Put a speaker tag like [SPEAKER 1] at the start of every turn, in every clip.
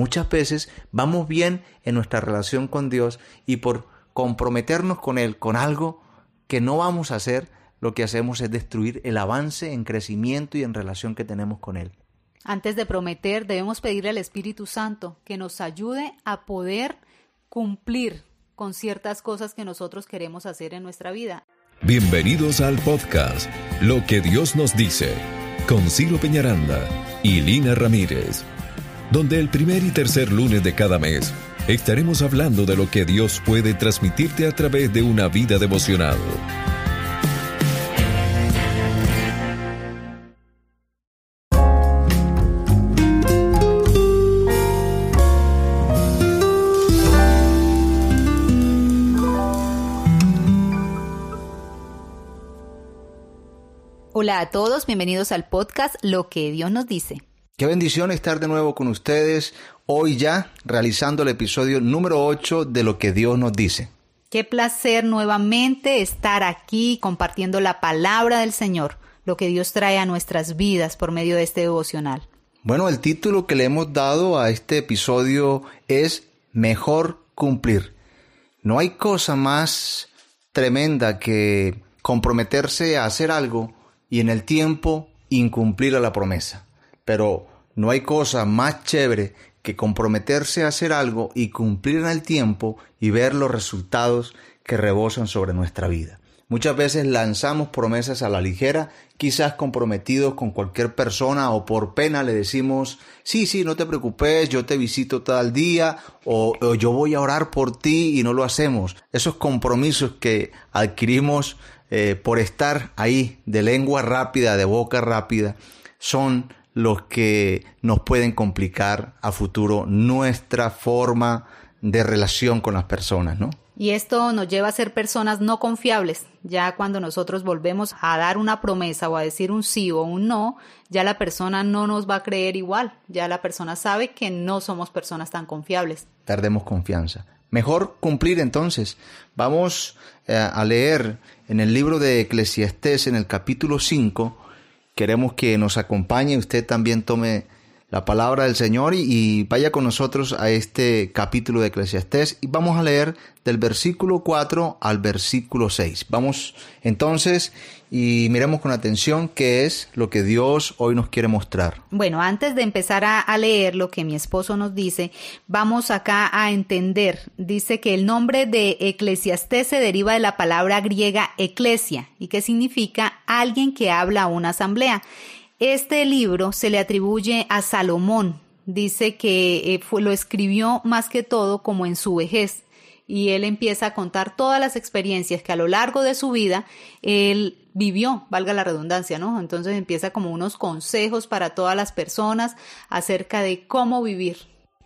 [SPEAKER 1] Muchas veces vamos bien en nuestra relación con Dios y por comprometernos con Él, con algo que no vamos a hacer, lo que hacemos es destruir el avance en crecimiento y en relación que tenemos con Él.
[SPEAKER 2] Antes de prometer, debemos pedirle al Espíritu Santo que nos ayude a poder cumplir con ciertas cosas que nosotros queremos hacer en nuestra vida.
[SPEAKER 3] Bienvenidos al podcast Lo que Dios nos dice con Ciro Peñaranda y Lina Ramírez, donde el primer y tercer lunes de cada mes estaremos hablando de lo que Dios puede transmitirte a través de una vida devocional.
[SPEAKER 2] Hola a todos, bienvenidos al podcast Lo que Dios nos dice.
[SPEAKER 1] Qué bendición estar de nuevo con ustedes hoy ya realizando el episodio número 8 de Lo que Dios nos dice.
[SPEAKER 2] Qué placer nuevamente estar aquí compartiendo la palabra del Señor, lo que Dios trae a nuestras vidas por medio de este devocional.
[SPEAKER 1] Bueno, el título que le hemos dado a este episodio es Mejor cumplir. No hay cosa más tremenda que comprometerse a hacer algo y en el tiempo incumplir a la promesa. Pero no hay cosa más chévere que comprometerse a hacer algo y cumplir en el tiempo y ver los resultados que rebosan sobre nuestra vida. Muchas veces lanzamos promesas a la ligera, quizás comprometidos con cualquier persona o por pena le decimos, sí, sí, no te preocupes, yo te visito tal día o, yo voy a orar por ti y no lo hacemos. Esos compromisos que adquirimos eh, por estar ahí de lengua rápida, de boca rápida, son los que nos pueden complicar a futuro nuestra forma de relación con las personas, ¿no?
[SPEAKER 2] Y esto nos lleva a ser personas no confiables. Ya cuando nosotros volvemos a dar una promesa o a decir un sí o un no, ya la persona no nos va a creer igual. Ya la persona sabe que no somos personas tan confiables.
[SPEAKER 1] Perdemos confianza. Mejor cumplir entonces. Vamos eh, a leer en el libro de Eclesiastés, en el capítulo 5. Queremos que nos acompañe, usted también tome la palabra del Señor y, vaya con nosotros a este capítulo de Eclesiastés y vamos a leer del versículo 4 al versículo 6. Vamos entonces y miremos con atención qué es lo que Dios hoy nos quiere mostrar.
[SPEAKER 2] Bueno, antes de empezar a, a, leer lo que mi esposo nos dice, vamos acá a entender. Dice que el nombre de Eclesiastés se deriva de la palabra griega eclesia y que significa alguien que habla a una asamblea. Este libro se le atribuye a Salomón. Dice que eh, lo escribió más que todo como en su vejez. Y él empieza a contar todas las experiencias que a lo largo de su vida él vivió, valga la redundancia, ¿no? Entonces empieza como unos consejos para todas las personas acerca de cómo vivir.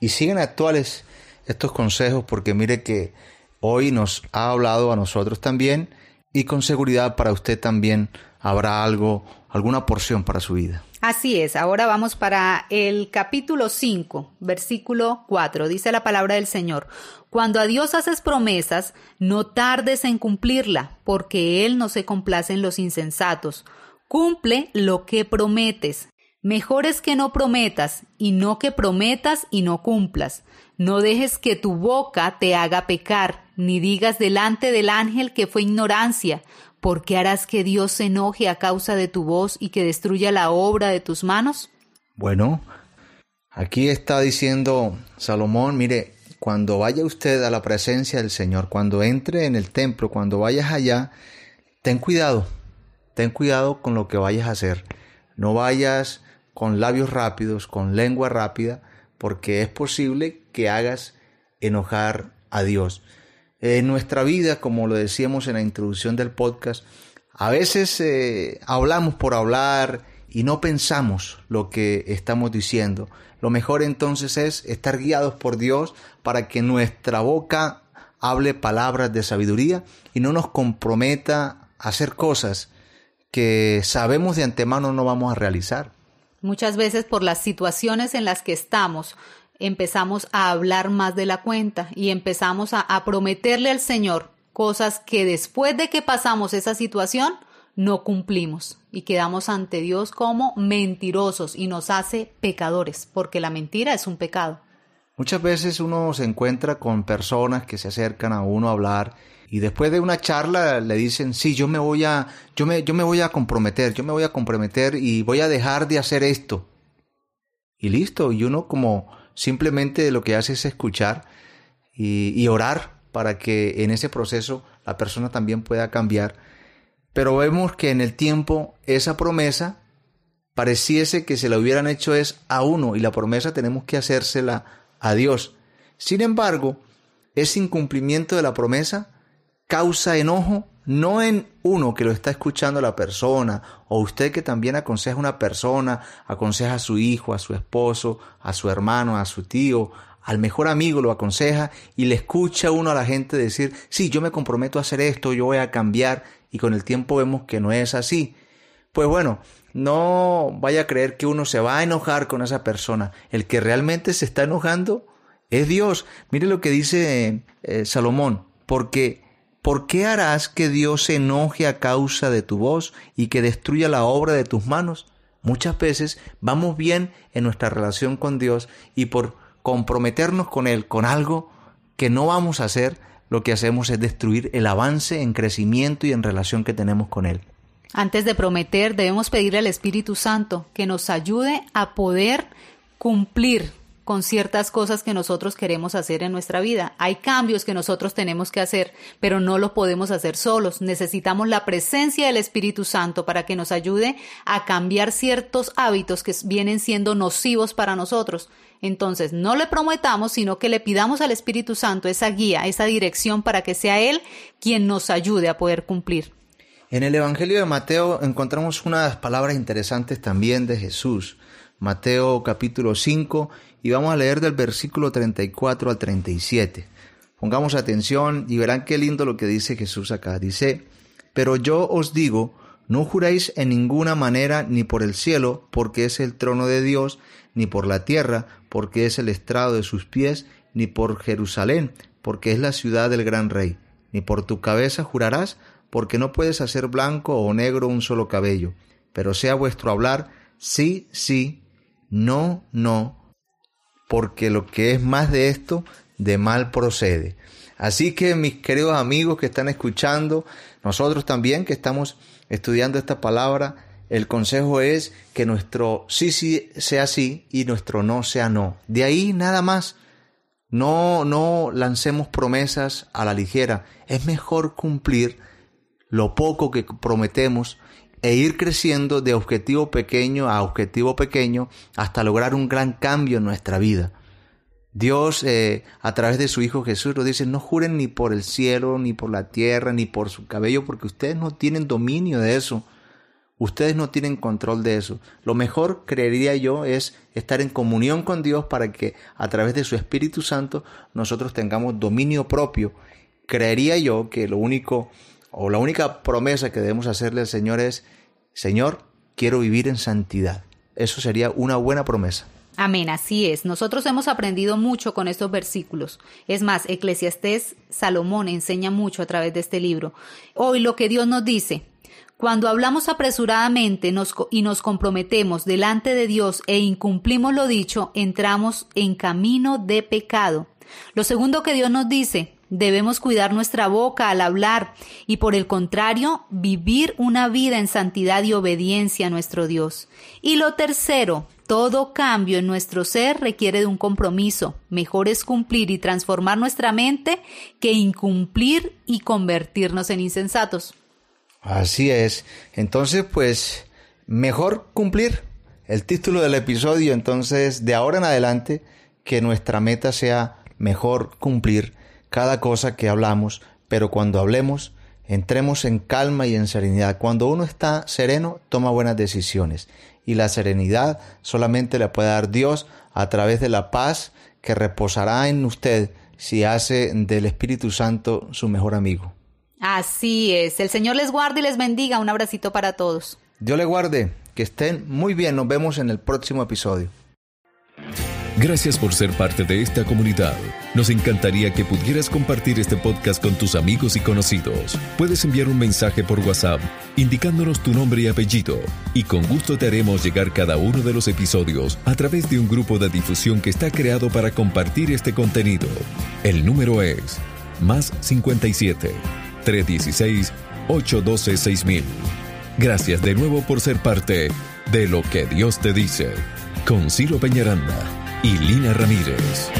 [SPEAKER 1] Y siguen actuales estos consejos porque mire que hoy nos ha hablado a nosotros también y con seguridad para usted también habrá algo, alguna porción para su vida.
[SPEAKER 2] Así es, ahora vamos para el capítulo 5, versículo 4. Dice la palabra del Señor, Cuando a Dios haces promesas, no tardes en cumplirla, porque Él no se complace en los insensatos. Cumple lo que prometes. Mejor es que no prometas, y no que prometas y no cumplas. No dejes que tu boca te haga pecar, ni digas delante del ángel que fue ignorancia, ¿Por qué harás que Dios se enoje a causa de tu voz y que destruya la obra de tus manos?
[SPEAKER 1] Bueno, aquí está diciendo Salomón, mire, cuando vaya usted a la presencia del Señor, cuando entre en el templo, cuando vayas allá, ten cuidado, ten cuidado con lo que vayas a hacer. No vayas con labios rápidos, con lengua rápida, porque es posible que hagas enojar a Dios. En nuestra vida, como lo decíamos en la introducción del podcast, a veces eh, hablamos por hablar y no pensamos lo que estamos diciendo. Lo mejor entonces es estar guiados por Dios para que nuestra boca hable palabras de sabiduría y no nos comprometa a hacer cosas que sabemos de antemano no vamos a realizar.
[SPEAKER 2] Muchas veces por las situaciones en las que estamos, empezamos a hablar más de la cuenta y empezamos a, a, prometerle al Señor cosas que después de que pasamos esa situación no cumplimos y quedamos ante Dios como mentirosos y nos hace pecadores, porque la mentira es un pecado.
[SPEAKER 1] Muchas veces uno se encuentra con personas que se acercan a uno a hablar y después de una charla le dicen, sí, yo me voy a, yo me, yo me voy a comprometer, yo me voy a comprometer y voy a dejar de hacer esto. Y listo, y uno como simplemente lo que hace es escuchar y, y orar para que en ese proceso la persona también pueda cambiar. Pero vemos que en el tiempo esa promesa pareciese que se la hubieran hecho es a uno y la promesa tenemos que hacérsela a Dios. Sin embargo, ese incumplimiento de la promesa causa enojo no en uno que lo está escuchando la persona, o usted que también aconseja a una persona, aconseja a su hijo, a su esposo, a su hermano, a su tío, al mejor amigo lo aconseja y le escucha uno a la gente decir, sí, yo me comprometo a hacer esto, yo voy a cambiar, y con el tiempo vemos que no es así. Pues bueno, no vaya a creer que uno se va a enojar con esa persona. El que realmente se está enojando es Dios. Mire lo que dice eh, Salomón, porque ¿por qué harás que Dios se enoje a causa de tu voz y que destruya la obra de tus manos? Muchas veces vamos bien en nuestra relación con Dios y por comprometernos con Él con algo que no vamos a hacer, lo que hacemos es destruir el avance en crecimiento y en relación que tenemos con Él.
[SPEAKER 2] Antes de prometer, debemos pedirle al Espíritu Santo que nos ayude a poder cumplir con ciertas cosas que nosotros queremos hacer en nuestra vida. Hay cambios que nosotros tenemos que hacer, pero no lo podemos hacer solos. Necesitamos la presencia del Espíritu Santo para que nos ayude a cambiar ciertos hábitos que vienen siendo nocivos para nosotros. Entonces, no le prometamos, sino que le pidamos al Espíritu Santo esa guía, esa dirección para que sea Él quien nos ayude a poder cumplir.
[SPEAKER 1] En el Evangelio de Mateo encontramos unas palabras interesantes también de Jesús. Mateo capítulo 5 y vamos a leer del versículo 34 al 37. Pongamos atención y verán qué lindo lo que dice Jesús acá. Dice, pero yo os digo, no juréis en ninguna manera ni por el cielo, porque es el trono de Dios, ni por la tierra, porque es el estrado de sus pies, ni por Jerusalén, porque es la ciudad del gran rey, ni por tu cabeza jurarás, porque no puedes hacer blanco o negro un solo cabello, pero sea vuestro hablar sí, sí, no, no, porque lo que es más de esto, de mal procede. Así que mis queridos amigos que están escuchando, nosotros también que estamos estudiando esta palabra, el consejo es que nuestro sí sí sea sí y nuestro no sea no. De ahí nada más. No, no lancemos promesas a la ligera. Es mejor cumplir lo poco que prometemos e ir creciendo de objetivo pequeño a objetivo pequeño hasta lograr un gran cambio en nuestra vida. Dios eh, a través de su Hijo Jesús nos dice, no juren ni por el cielo, ni por la tierra, ni por su cabello, porque ustedes no tienen dominio de eso. Ustedes no tienen control de eso. Lo mejor, creería yo, es estar en comunión con Dios para que a través de su Espíritu Santo nosotros tengamos dominio propio. Creería yo que lo único o la única promesa que debemos hacerle al Señor es, Señor, quiero vivir en santidad. Eso sería una buena promesa.
[SPEAKER 2] Amén, así es. Nosotros hemos aprendido mucho con estos versículos. Es más, Eclesiastés Salomón enseña mucho a través de este libro. Hoy lo que Dios nos dice, cuando hablamos apresuradamente y nos comprometemos delante de Dios e incumplimos lo dicho, entramos en camino de pecado. Lo segundo que Dios nos dice, Debemos cuidar nuestra boca al hablar y por el contrario, vivir una vida en santidad y obediencia a nuestro Dios. Y lo tercero, todo cambio en nuestro ser requiere de un compromiso. Mejor es cumplir y transformar nuestra mente que incumplir y convertirnos en insensatos.
[SPEAKER 1] Así es. Entonces, pues, mejor cumplir. El título del episodio, entonces, de ahora en adelante, que nuestra meta sea mejor cumplir cada cosa que hablamos, pero cuando hablemos, entremos en calma y en serenidad. Cuando uno está sereno, toma buenas decisiones. Y la serenidad solamente la puede dar Dios a través de la paz que reposará en usted si hace del Espíritu Santo su mejor amigo.
[SPEAKER 2] Así es. El Señor les guarde y les bendiga. Un abracito para todos.
[SPEAKER 1] Dios le guarde. Que estén muy bien. Nos vemos en el próximo episodio.
[SPEAKER 3] Gracias por ser parte de esta comunidad. Nos encantaría que pudieras compartir este podcast con tus amigos y conocidos. Puedes enviar un mensaje por WhatsApp indicándonos tu nombre y apellido y con gusto te haremos llegar cada uno de los episodios a través de un grupo de difusión que está creado para compartir este contenido. El número es más 57 316 812 6000. Gracias de nuevo por ser parte de lo que Dios te dice con Ciro Peñaranda y Lina Ramírez.